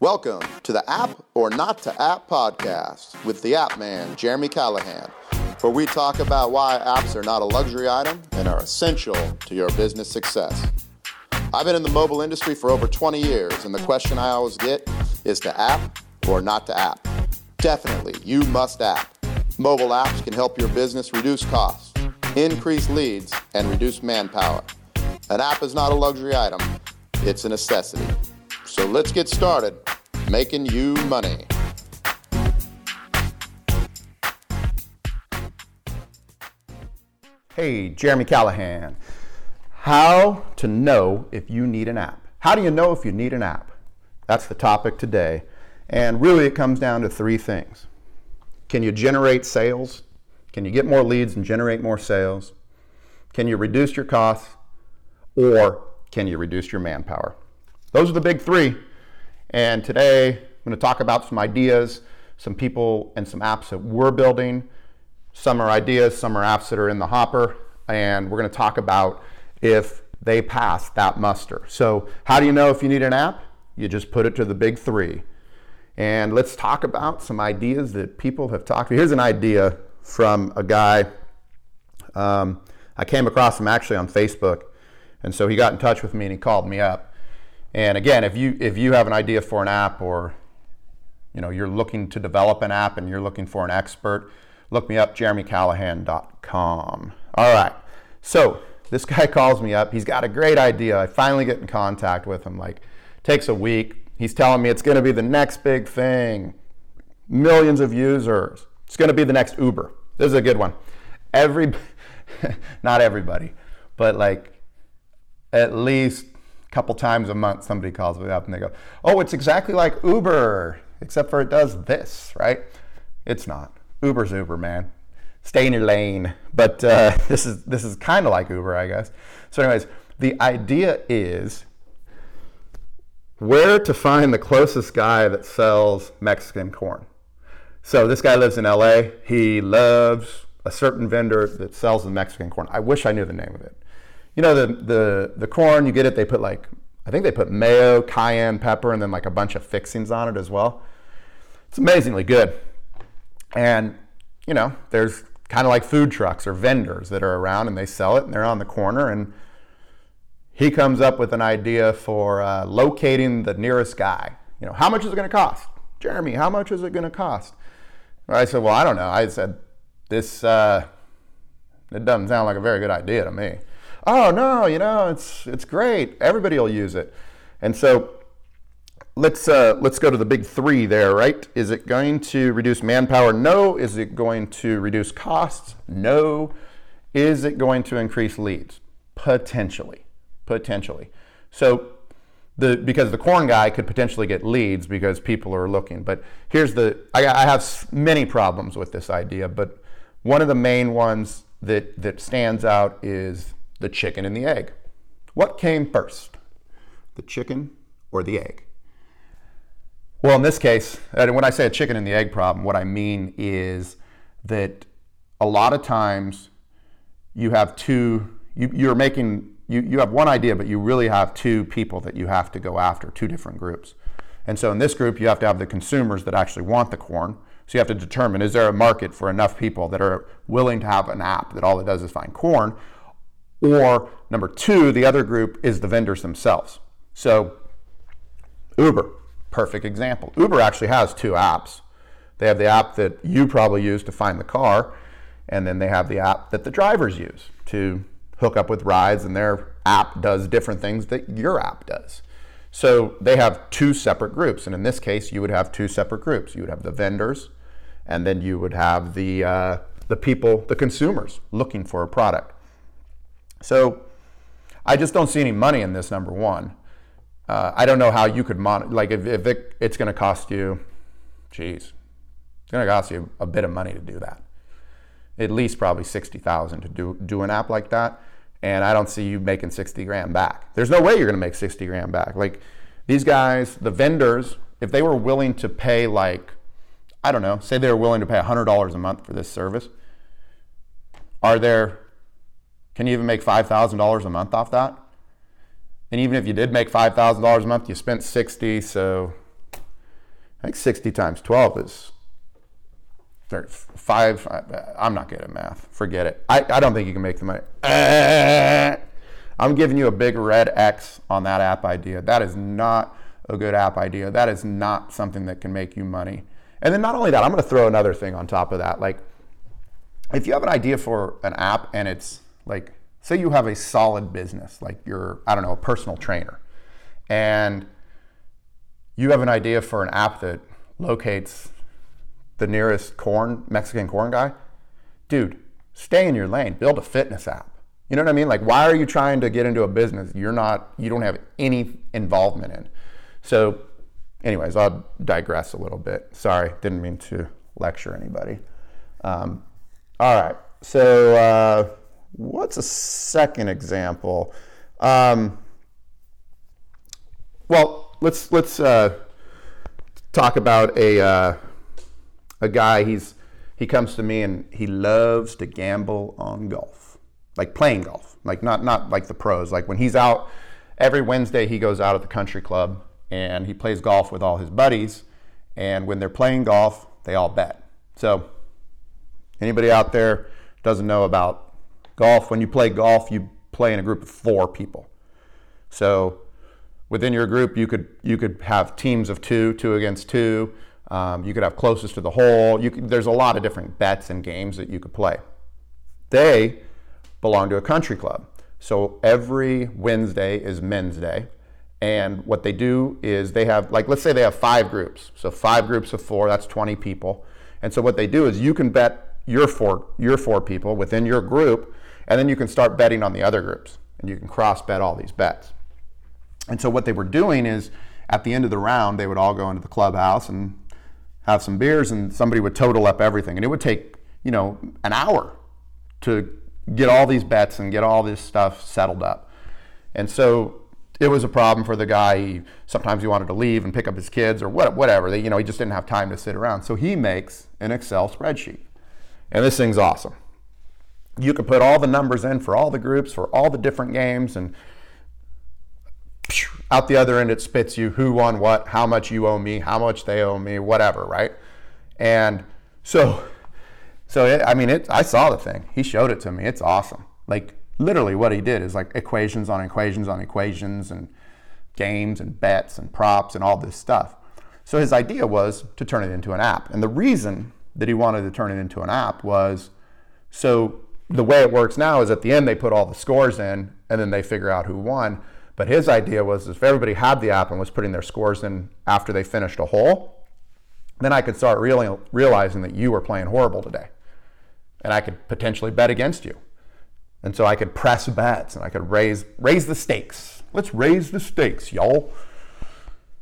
Welcome to the App or Not to App podcast with the App Man, Jeremy Callahan, where we talk about why apps are not a luxury item and are essential to your business success. I've been in the mobile industry for over 20 years, and the question I always get is to app or not to app. Definitely, you must app. Mobile apps can help your business reduce costs, increase leads, and reduce manpower. An app is not a luxury item, it's a necessity. So let's get started making you money. Hey, Jeremy Callahan. How to know if you need an app. How do you know if you need an app? That's the topic today. And really, it comes down to three things Can you generate sales? Can you get more leads and generate more sales? Can you reduce your costs? Or can you reduce your manpower? Those are the big three. And today, I'm going to talk about some ideas, some people, and some apps that we're building. Some are ideas, some are apps that are in the hopper, and we're going to talk about if they pass that muster. So, how do you know if you need an app? You just put it to the big three. And let's talk about some ideas that people have talked. To. Here's an idea from a guy. Um, I came across him actually on Facebook, and so he got in touch with me and he called me up. And again, if you if you have an idea for an app or you know you're looking to develop an app and you're looking for an expert, look me up jeremycallahan.com. All right. So, this guy calls me up. He's got a great idea. I finally get in contact with him like takes a week. He's telling me it's going to be the next big thing. Millions of users. It's going to be the next Uber. This is a good one. Every not everybody, but like at least couple times a month somebody calls me up and they go, "Oh, it's exactly like Uber, except for it does this, right?" It's not. Uber's Uber, man. Stay in your lane. But uh, this is this is kind of like Uber, I guess. So, anyways, the idea is where to find the closest guy that sells Mexican corn. So this guy lives in LA. He loves a certain vendor that sells the Mexican corn. I wish I knew the name of it you know the the the corn you get it they put like I think they put mayo, cayenne pepper, and then like a bunch of fixings on it as well. It's amazingly good. And you know, there's kind of like food trucks or vendors that are around and they sell it and they're on the corner and he comes up with an idea for uh, locating the nearest guy. You know, how much is it going to cost? Jeremy, how much is it going to cost? I said, well, I don't know. I said, this, uh, it doesn't sound like a very good idea to me oh no, you know, it's it's great. Everybody will use it. And so let's uh, let's go to the big three there, right? Is it going to reduce manpower? No. Is it going to reduce costs? No. Is it going to increase leads? Potentially, potentially. So the because the corn guy could potentially get leads because people are looking. But here's the I, I have many problems with this idea, but one of the main ones that that stands out is the chicken and the egg. What came first, the chicken or the egg? Well, in this case, when I say a chicken and the egg problem, what I mean is that a lot of times you have two, you, you're making, you, you have one idea, but you really have two people that you have to go after, two different groups. And so in this group, you have to have the consumers that actually want the corn. So you have to determine is there a market for enough people that are willing to have an app that all it does is find corn, or number two, the other group is the vendors themselves. So Uber, perfect example. Uber actually has two apps. They have the app that you probably use to find the car, and then they have the app that the drivers use to hook up with rides, and their app does different things that your app does. So they have two separate groups, and in this case, you would have two separate groups. You would have the vendors, and then you would have the uh, the people, the consumers looking for a product. So I just don't see any money in this, number one. Uh, I don't know how you could monitor, like if, if it, it's going to cost you, geez, it's going to cost you a bit of money to do that. At least probably 60,000 to do, do an app like that. And I don't see you making 60 grand back. There's no way you're going to make 60 grand back. Like these guys, the vendors, if they were willing to pay like, I don't know, say they were willing to pay $100 a month for this service, are there can you even make $5,000 a month off that? And even if you did make $5,000 a month, you spent 60, so I think 60 times 12 is five. I'm not good at math. Forget it. I, I don't think you can make the money. I'm giving you a big red X on that app idea. That is not a good app idea. That is not something that can make you money. And then not only that, I'm going to throw another thing on top of that. Like, if you have an idea for an app and it's like, say you have a solid business, like you're, I don't know, a personal trainer, and you have an idea for an app that locates the nearest corn, Mexican corn guy, dude, stay in your lane, build a fitness app. You know what I mean? Like, why are you trying to get into a business you're not, you don't have any involvement in? So, anyways, I'll digress a little bit. Sorry, didn't mean to lecture anybody. Um, all right, so uh, what's a second example? Um, well, let's let's uh, talk about a uh, a guy. He's he comes to me and he loves to gamble on golf, like playing golf, like not not like the pros. Like when he's out every Wednesday, he goes out at the country club and he plays golf with all his buddies. And when they're playing golf, they all bet. So anybody out there doesn't know about golf? When you play golf, you play in a group of four people. So within your group, you could you could have teams of two, two against two. Um, you could have closest to the hole. Could, there's a lot of different bets and games that you could play. They belong to a country club. So every Wednesday is men's day. And what they do is they have, like, let's say they have five groups. So five groups of four, that's 20 people. And so what they do is you can bet your four, your four people within your group, and then you can start betting on the other groups. And you can cross bet all these bets. And so what they were doing is at the end of the round, they would all go into the clubhouse and have some beers and somebody would total up everything. And it would take, you know, an hour to get all these bets and get all this stuff settled up. And so it was a problem for the guy. He, sometimes he wanted to leave and pick up his kids or whatever. They, you know, he just didn't have time to sit around. So he makes an Excel spreadsheet. And this thing's awesome. You can put all the numbers in for all the groups, for all the different games, and out the other end it spits you who won what how much you owe me how much they owe me whatever right? And so so it, i mean it i saw the thing. He showed it to me. It's awesome. Like literally what he did is like equations on equations on equations and games and bets and props and all this stuff. So his idea was to turn it into an app. And the reason that he wanted to turn it into an app was so the way it works now is at the end they put all the scores in and then they figure out who won but his idea was if everybody had the app and was putting their scores in after they finished a hole, then I could start really realizing that you were playing horrible today. And I could potentially bet against you. And so I could press bets and I could raise raise the stakes. Let's raise the stakes, y'all.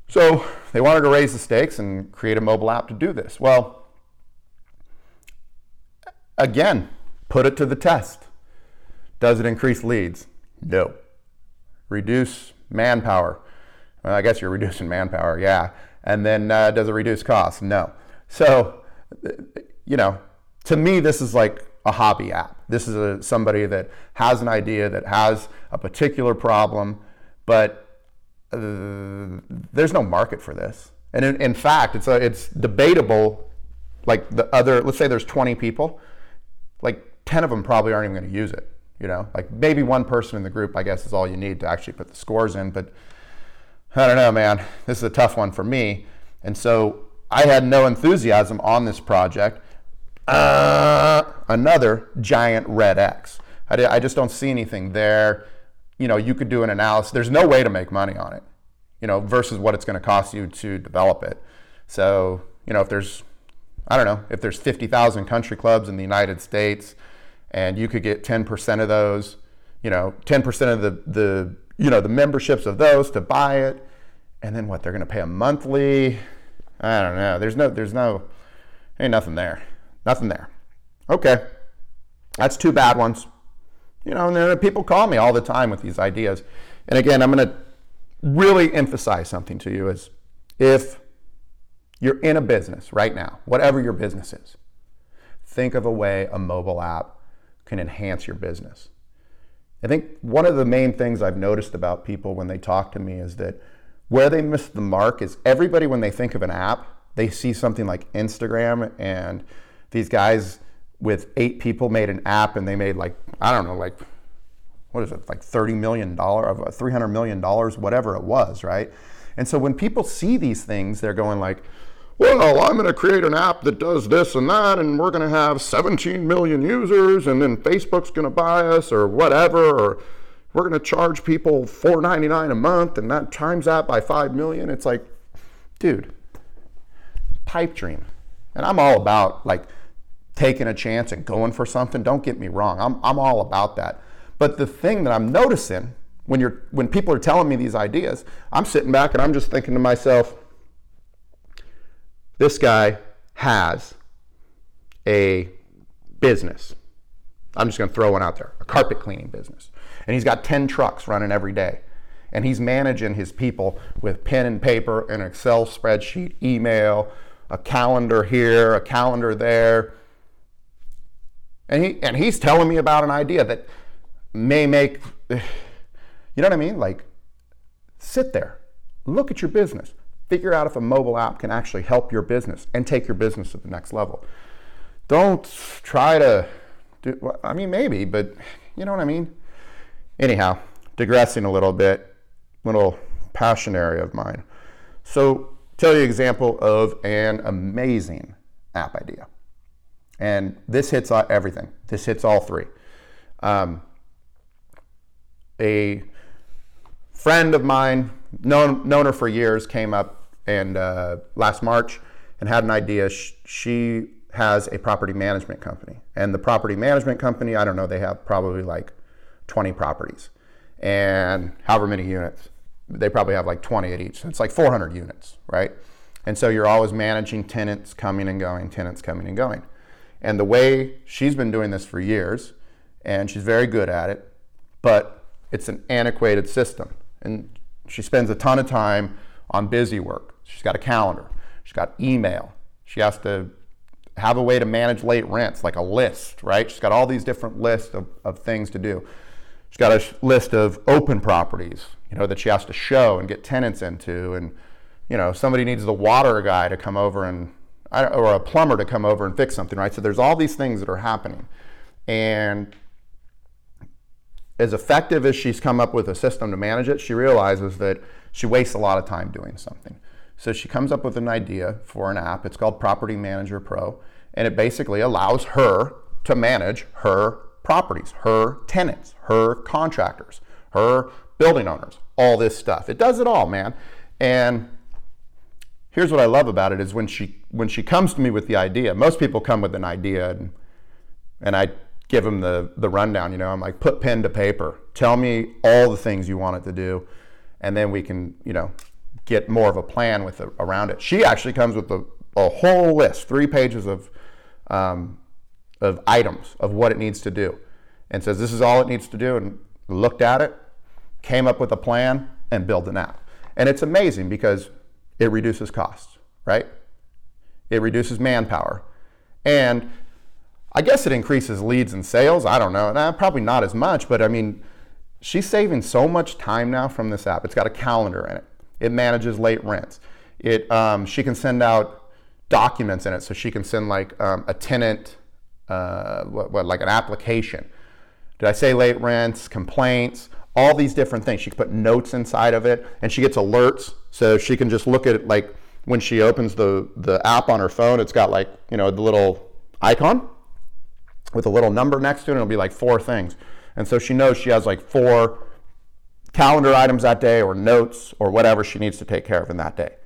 So they wanted to raise the stakes and create a mobile app to do this. Well, again, put it to the test. Does it increase leads? No reduce manpower. Well, I guess you're reducing manpower, yeah. And then uh, does it reduce costs? No. So, you know, to me, this is like a hobby app. This is a, somebody that has an idea, that has a particular problem, but uh, there's no market for this. And in, in fact, it's, a, it's debatable. Like the other, let's say there's 20 people, like 10 of them probably aren't even going to use it. You know, like maybe one person in the group, I guess, is all you need to actually put the scores in. But I don't know, man. This is a tough one for me. And so I had no enthusiasm on this project. Uh, another giant red X. I, I just don't see anything there. You know, you could do an analysis. There's no way to make money on it, you know, versus what it's going to cost you to develop it. So, you know, if there's, I don't know, if there's 50,000 country clubs in the United States, and you could get 10% of those, you know, 10% of the, the, you know, the memberships of those to buy it. And then what, they're to pay a monthly? I don't know. There's no, there's no, ain't nothing there. Nothing there. Okay. That's two bad ones. You know, and then people call me all the time with these ideas. And again, I'm to really emphasize something to you is if you're in a business right now, whatever your business is, think of a way a mobile app can enhance your business. I think one of the main things I've noticed about people when they talk to me is that where they miss the mark is everybody, when they think of an app, they see something like Instagram and these guys with eight people made an app and they made like, I don't know, like, what is it, like $30 million, $300 million, whatever it was, right? And so when people see these things, they're going like, well, I'm going to create an app that does this and that, and we're going to have 17 million users, and then Facebook's going to buy us, or whatever, or we're going to charge people $4.99 a month, and that times that by 5 million. It's like, dude, pipe dream. And I'm all about like taking a chance and going for something. Don't get me wrong, I'm, I'm all about that. But the thing that I'm noticing when you're when people are telling me these ideas, I'm sitting back and I'm just thinking to myself, this guy has a business. I'm just going to throw one out there, a carpet cleaning business. And he's got 10 trucks running every day. And he's managing his people with pen and paper, an Excel spreadsheet, email, a calendar here, a calendar there. And he and he's telling me about an idea that may make you know what I mean? Like, sit there, look at your business, figure out if a mobile app can actually help your business and take your business to the next level. Don't try to do, well, I mean, maybe, but you know what I mean? Anyhow, digressing a little bit, little passion area of mine. So, tell you an example of an amazing app idea. And this hits everything. This hits all three. Um, a friend of mine, known, known her for years, came up and uh, last March and had an idea. She has a property management company, and the property management company, I don't know, they have probably like 20 properties and however many units. They probably have like 20 at each. So it's like 400 units, right? And so you're always managing tenants coming and going, tenants coming and going. And the way she's been doing this for years, and she's very good at it, but it's an antiquated system and she spends a ton of time on busy work. She's got a calendar, she's got email, she has to have a way to manage late rents, like a list, right? She's got all these different lists of, of things to do. She's got a list of open properties, you know, that she has to show and get tenants into. And, you know, somebody needs the water guy to come over and, or a plumber to come over and fix something, right? So there's all these things that are happening. And as effective as she's come up with a system to manage it, she realizes that she wastes a lot of time doing something. So she comes up with an idea for an app. It's called Property Manager Pro, and it basically allows her to manage her properties, her tenants, her contractors, her building owners, all this stuff. It does it all, man. And here's what I love about it is when she when she comes to me with the idea, most people come with an idea and and I give them the, the rundown. You know, I'm like, put pen to paper. Tell me all the things you want it to do, and then we can, you know, get more of a plan with around it. She actually comes with a, a whole list, three pages of um, of items of what it needs to do, and says this is all it needs to do. And looked at it, came up with a plan, and built an app. And it's amazing because it reduces costs, right? It reduces manpower, and I guess it increases leads and sales. I don't know. Nah, probably not as much, but I mean, she's saving so much time now from this app. It's got a calendar in it. It manages late rents. It um, she can send out documents in it, so she can send like um, a tenant, uh, what, what like an application. Did I say late rents, complaints, all these different things? She can put notes inside of it, and she gets alerts, so she can just look at it like when she opens the the app on her phone. It's got like you know the little icon with a little number next to it, it'll be like four things. And so she knows she has like four calendar items that day or notes or whatever she needs to take care of in that day.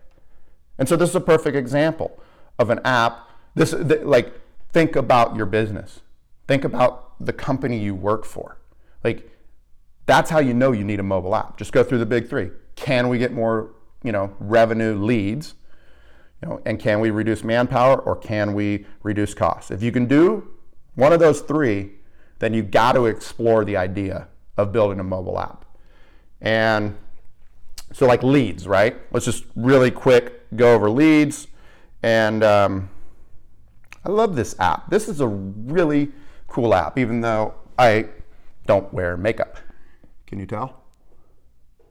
And so this is a perfect example of an app. This like think about your business. Think about the company you work for. Like that's how you know you need a mobile app. Just go through the big 3. Can we get more, you know, revenue leads? You know, and can we reduce manpower or can we reduce costs? If you can do one of those three, then you got to explore the idea of building a mobile app. And so, like leads, right? Let's just really quick go over leads. And um, I love this app. This is a really cool app, even though I don't wear makeup. Can you tell?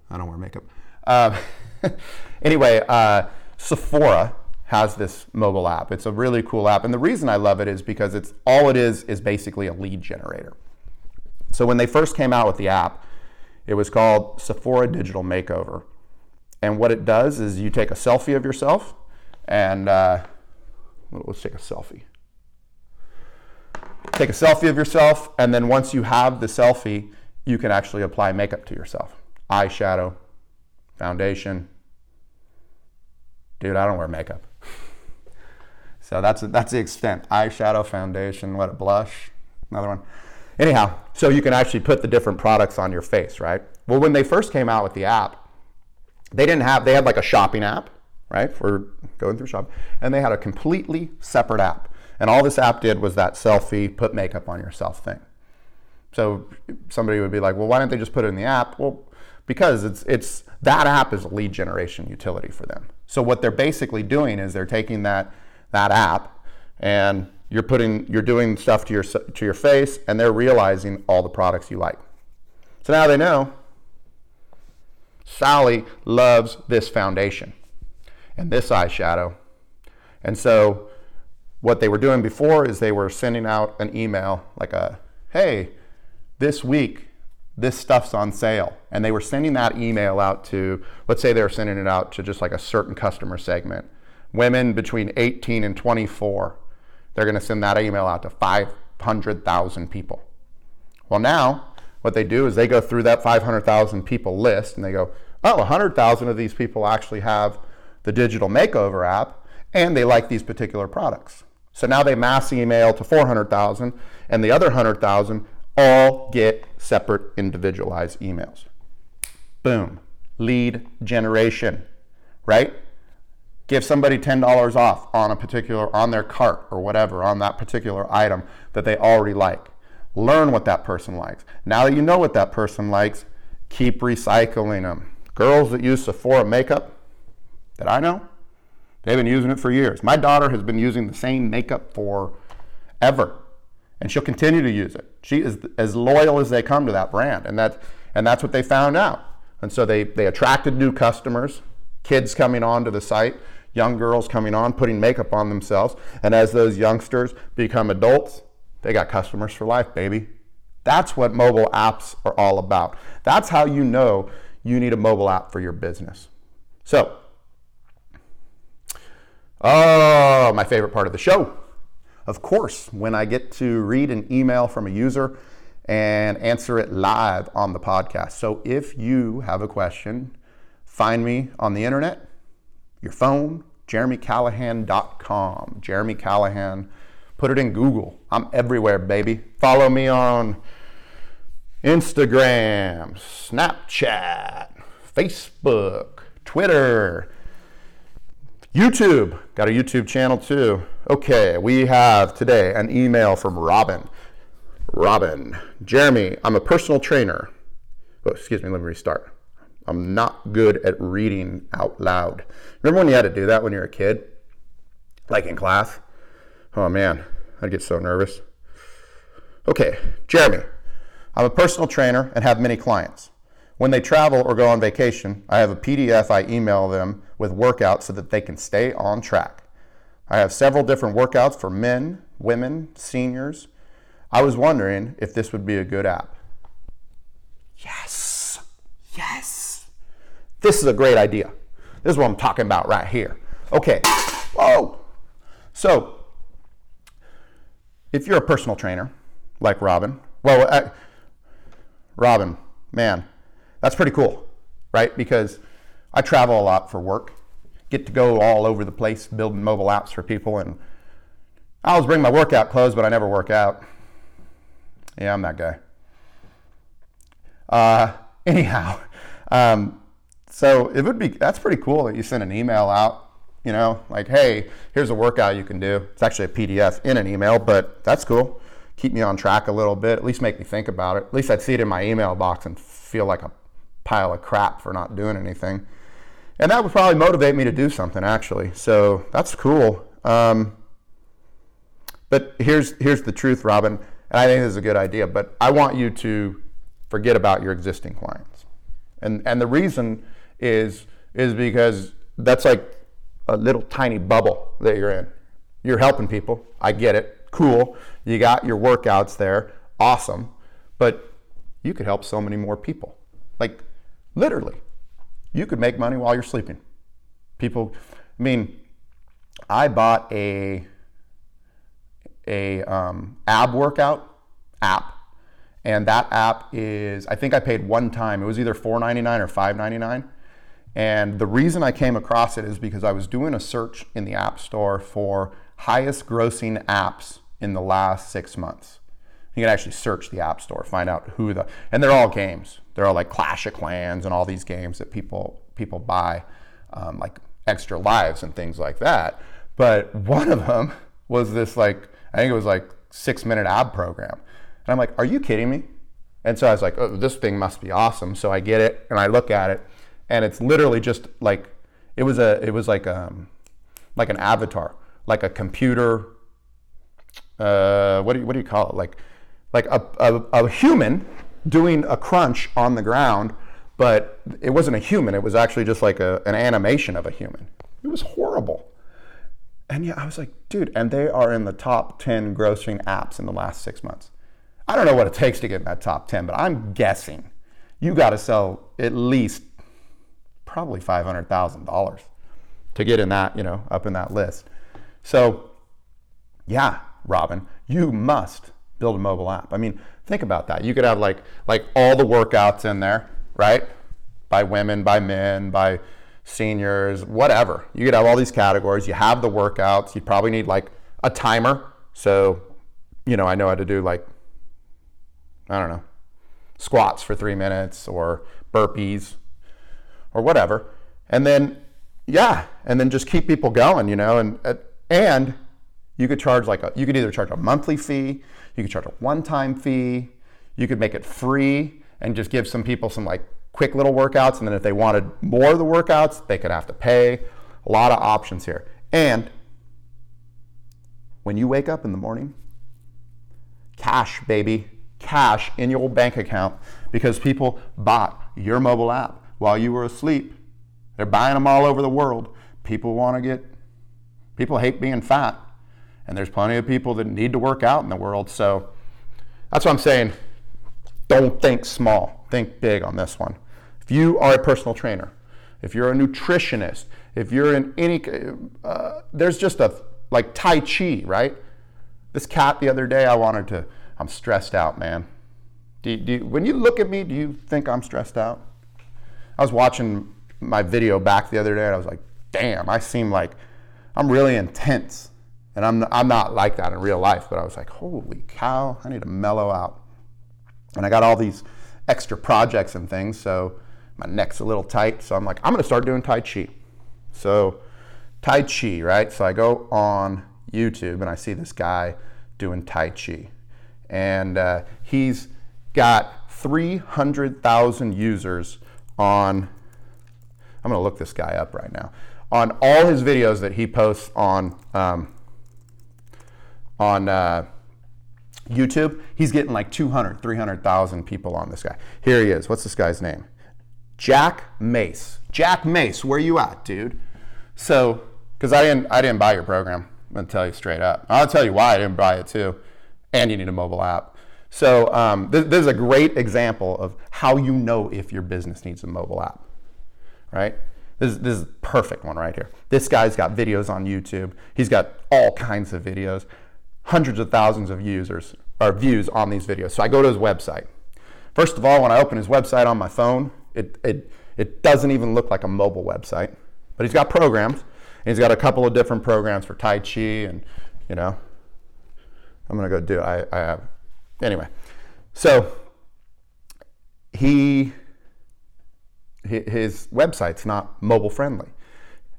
I don't wear makeup. Uh, anyway, uh, Sephora has this mobile app. It's a really cool app. And the reason I love it is because it's all it is is basically a lead generator. So when they first came out with the app, it was called Sephora Digital Makeover. And what it does is you take a selfie of yourself and uh, let's take a selfie. Take a selfie of yourself, and then once you have the selfie, you can actually apply makeup to yourself eyeshadow, foundation. Dude, I don't wear makeup. So that's, that's the extent. Eyeshadow, foundation, what a blush, another one. Anyhow, so you can actually put the different products on your face, right? Well, when they first came out with the app, they didn't have, they had like a shopping app, right, for going through shop, and they had a completely separate app. And all this app did was that selfie, put makeup on yourself thing. So somebody would be like, well, why don't they just put it in the app? Well, because it's, it's that app is a lead generation utility for them. So what they're basically doing is they're taking that, that app and you're putting you're doing stuff to your to your face and they're realizing all the products you like. So now they know sally loves this foundation and this eyeshadow. And so what they were doing before is they were sending out an email like a hey this week this stuff's on sale. And they were sending that email out to let's say they were sending it out to just like a certain customer segment women between 18 and 24 they're going to send that email out to 500,000 people. Well, now what they do is they go through that 500,000 people list and they go, oh, 100,000 of these people actually have the digital makeover app and they like these particular products. So now they mass email to 400,000 and the other 100,000 all get separate individualized emails. Boom. Lead generation, right? Give somebody $10 off on a particular on their cart or whatever on that particular item that they already like. Learn what that person likes. Now that you know what that person likes keep recycling them girls that use sephora makeup that i know they've been using it for years. My daughter has been using the same makeup for ever and she'll continue to use it. She is as loyal as they come to that brand and that and that's what they found out. And so they they attracted new customers kids coming onto the site young girls coming on, putting makeup on themselves. And as those youngsters become adults, they got customers for life, baby. That's what mobile apps are all about. That's how you know you need a mobile app for your business. So, oh, my favorite part of the show. Of course, when I get to read an email from a user and answer it live on the podcast. So, if you have a question, find me on the internet, your phone, jeremycallahan.com. Jeremy Callahan. Put it in Google. I'm everywhere, baby. Follow me on Instagram, Snapchat, Facebook, Twitter, YouTube. Got a YouTube channel too. Okay, we have today an email from Robin. Robin, Jeremy, I'm a personal trainer. Oh, excuse me, let me restart. I'm not good at reading out loud. Remember when you had to do that when you were a kid? Like in class? Oh man, I'd get so nervous. Okay, Jeremy. I'm a personal trainer and have many clients. When they travel or go on vacation, I have a PDF I email them with workouts so that they can stay on track. I have several different workouts for men, women, seniors. I was wondering if this would be a good app. Yes. This is a great idea. This is what I'm talking about right here. Okay. Whoa. So, if you're a personal trainer like Robin, well, I, Robin, man, that's pretty cool, right? Because I travel a lot for work, get to go all over the place building mobile apps for people, and I always bring my workout clothes, but I never work out. Yeah, I'm that guy. Uh, anyhow, um, so it would be that's pretty cool that you send an email out, you know, like, hey, here's a workout you can do. It's actually a PDF in an email, but that's cool. Keep me on track a little bit, at least make me think about it. At least I'd see it in my email box and feel like a pile of crap for not doing anything. And that would probably motivate me to do something actually. So that's cool. Um, but here's here's the truth, Robin, and I think this is a good idea. But I want you to forget about your existing clients, and and the reason is is because that's like a little tiny bubble that you're in. You're helping people. I get it. Cool. You got your workouts there. Awesome. But you could help so many more people. Like literally, you could make money while you're sleeping. People, I mean, I bought a a um, ab workout app, and that app is I think I paid one time. It was either $4.99 or $5.99. And the reason I came across it is because I was doing a search in the App Store for highest grossing apps in the last six months. You can actually search the App Store, find out who the, and they're all games. They're all like Clash of Clans and all these games that people people buy, um, like Extra Lives and things like that. But one of them was this like I think it was like six minute ab program, and I'm like, are you kidding me? And so I was like, oh, this thing must be awesome. So I get it and I look at it, and it's literally just like it was a it was like um like an avatar, like a computer. Uh, what do you what do you call it? Like like a, a, a human doing a crunch on the ground, but it wasn't a human. It was actually just like a, an animation of a human. It was horrible. And yeah, I was like, dude, and they are in the top 10 grossing apps in the last six months. I don't know what it takes to get in that top 10, but I'm guessing you got to sell at least probably $500,000 to get in that, you know, up in that list. So, yeah, Robin, you must build a mobile app. I mean, think about that. You could have like like all the workouts in there, right? By women, by men, by seniors, whatever. You could have all these categories. You have the workouts. You probably need like a timer. So, you know, I know how to do like I don't know, squats for 3 minutes or burpees or whatever. And then yeah, and then just keep people going, you know, and and you could charge like a, you could either charge a monthly fee, you could charge a one-time fee, you could make it free and just give some people some like quick little workouts, and then if they wanted more of the workouts, they could have to pay. A lot of options here. And when you wake up in the morning, cash, baby, cash in your bank account because people bought your mobile app while you were asleep. They're buying them all over the world. People want to get, people hate being fat. And there's plenty of people that need to work out in the world. So that's what I'm saying. Don't think small, think big on this one. If you are a personal trainer, if you're a nutritionist, if you're in any, uh, there's just a, like Tai Chi, right? This cat the other day, I wanted to, I'm stressed out, man. Do you, do you, when you look at me, do you think I'm stressed out? I was watching my video back the other day and I was like, damn, I seem like I'm really intense. And I'm, I'm not like that in real life, but I was like, holy cow, I need to mellow out. And I got all these extra projects and things, so my neck's a little tight. So I'm like, I'm gonna start doing Tai Chi. So, Tai Chi, right? So I go on YouTube and I see this guy doing Tai Chi. And uh, he's got 300,000 users on, I'm gonna look this guy up right now, on all his videos that he posts on um, on uh, YouTube, he's getting like 200, 300,000 people on this guy. Here he is. What's this guy's name? Jack Mace. Jack Mace, where you at, dude? So, because I didn't, I didn't buy your program. I'm gonna tell you straight up. I'll tell you why I didn't buy it too. And you need a mobile app. So um, this, this is a great example of how you know if your business needs a mobile app, right? This, this is a perfect one right here. This guy's got videos on YouTube. He's got all kinds of videos hundreds of thousands of users or views on these videos. So I go to his website. First of all, when I open his website on my phone, it, it, it doesn't even look like a mobile website. But he's got programs. And he's got a couple of different programs for Tai Chi and, you know, I'm going to go do I, I have. Anyway, so he, his website's not mobile friendly.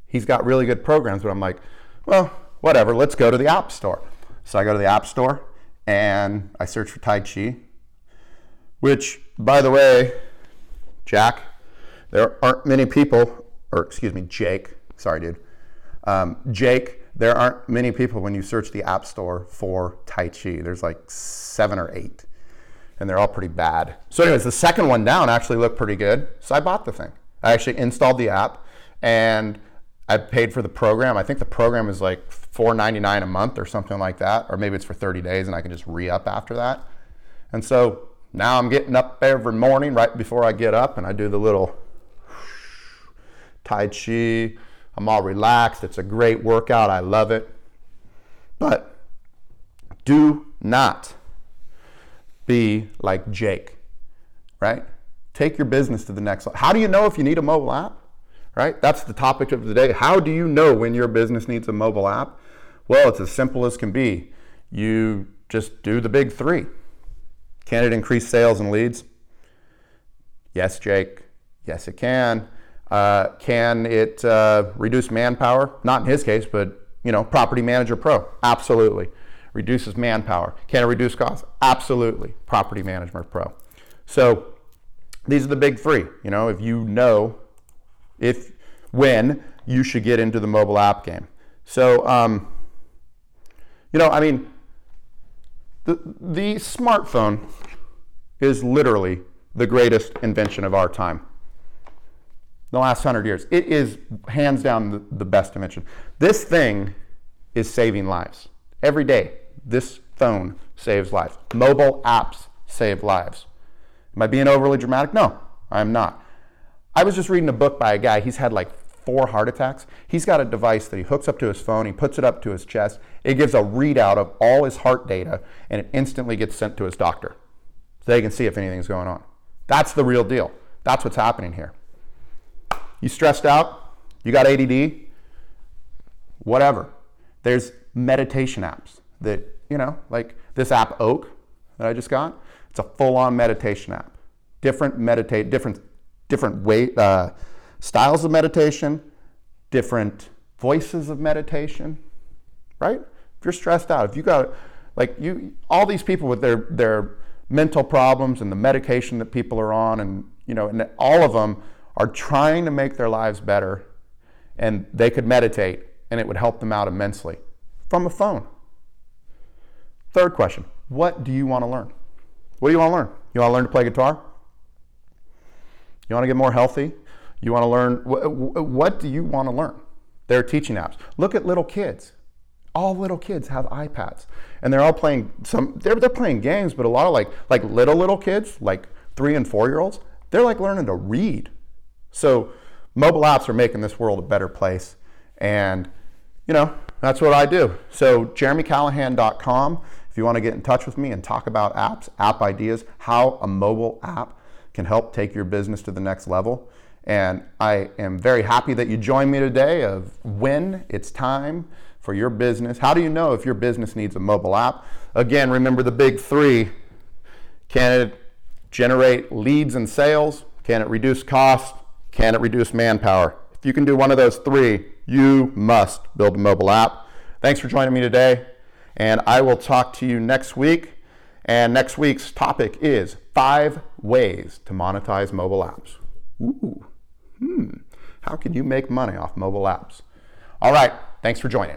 He's got really good programs, but I'm like, well, whatever, let's go to the App Store. So I go to the App Store and I search for Tai Chi, which, by the way, Jack, there aren't many people, or excuse me, Jake, sorry, dude. Um, Jake, there aren't many people when you search the App Store for Tai Chi. There's like seven or eight, and they're all pretty bad. So, anyways, the second one down actually looked pretty good. So I bought the thing. I actually installed the app, and I paid for the program. I think the program is like $4.99 a month or something like that, or maybe it's for 30 days and I can just re up after that. And so now I'm getting up every morning right before I get up and I do the little Tai Chi. I'm all relaxed. It's a great workout. I love it. But do not be like Jake, right? Take your business to the next level. How do you know if you need a mobile app? Right? That's the topic of the day. How do you know when your business needs a mobile app? Well, it's as simple as can be. You just do the big three. Can it increase sales and leads? Yes, Jake. Yes, it can. Uh, can it uh, reduce manpower? Not in his case, but you know, Property Manager Pro. Absolutely. Reduces manpower. Can it reduce costs? Absolutely. Property Management Pro. So these are the big three. You know, if you know if when you should get into the mobile app game. So, um, you know, I mean, the, the smartphone is literally the greatest invention of our time. The last hundred years. It is hands down the, the best invention. This thing is saving lives. Every day, this phone saves lives. Mobile apps save lives. Am I being overly dramatic? No, I'm not. I was just reading a book by a guy. He's had like four heart attacks. He's got a device that he hooks up to his phone, he puts it up to his chest. It gives a readout of all his heart data, and it instantly gets sent to his doctor so they can see if anything's going on. That's the real deal. That's what's happening here. You stressed out? You got ADD? Whatever. There's meditation apps that, you know, like this app Oak that I just got. It's a full-on meditation app. Different meditate, different different way, uh, styles of meditation, different voices of meditation, right? If you're stressed out, if you got like you, all these people with their their mental problems and the medication that people are on, and you know, and all of them are trying to make their lives better, and they could meditate, and it would help them out immensely from a phone. Third question: What do you want to learn? What do you want to learn? You want to learn to play guitar? You want to get more healthy? You want to learn, what do you want to learn? There are teaching apps. Look at little kids. All little kids have iPads, and they're all playing some. They're, they're playing games, but a lot of like like little little kids, like three and four year olds, they're like learning to read. So mobile apps are making this world a better place, and you know that's what I do. So jeremycallahan.com. If you want to get in touch with me and talk about apps, app ideas, how a mobile app can help take your business to the next level. And I am very happy that you joined me today of when it's time for your business. How do you know if your business needs a mobile app? Again, remember the big three. Can it generate leads and sales? Can it reduce cost? Can it reduce manpower? If you can do one of those three, you must build a mobile app. Thanks for joining me today, and I will talk to you next week. And next week's topic is five ways to monetize mobile apps. Ooh, hmm. How can you make money off mobile apps? All right, thanks for joining.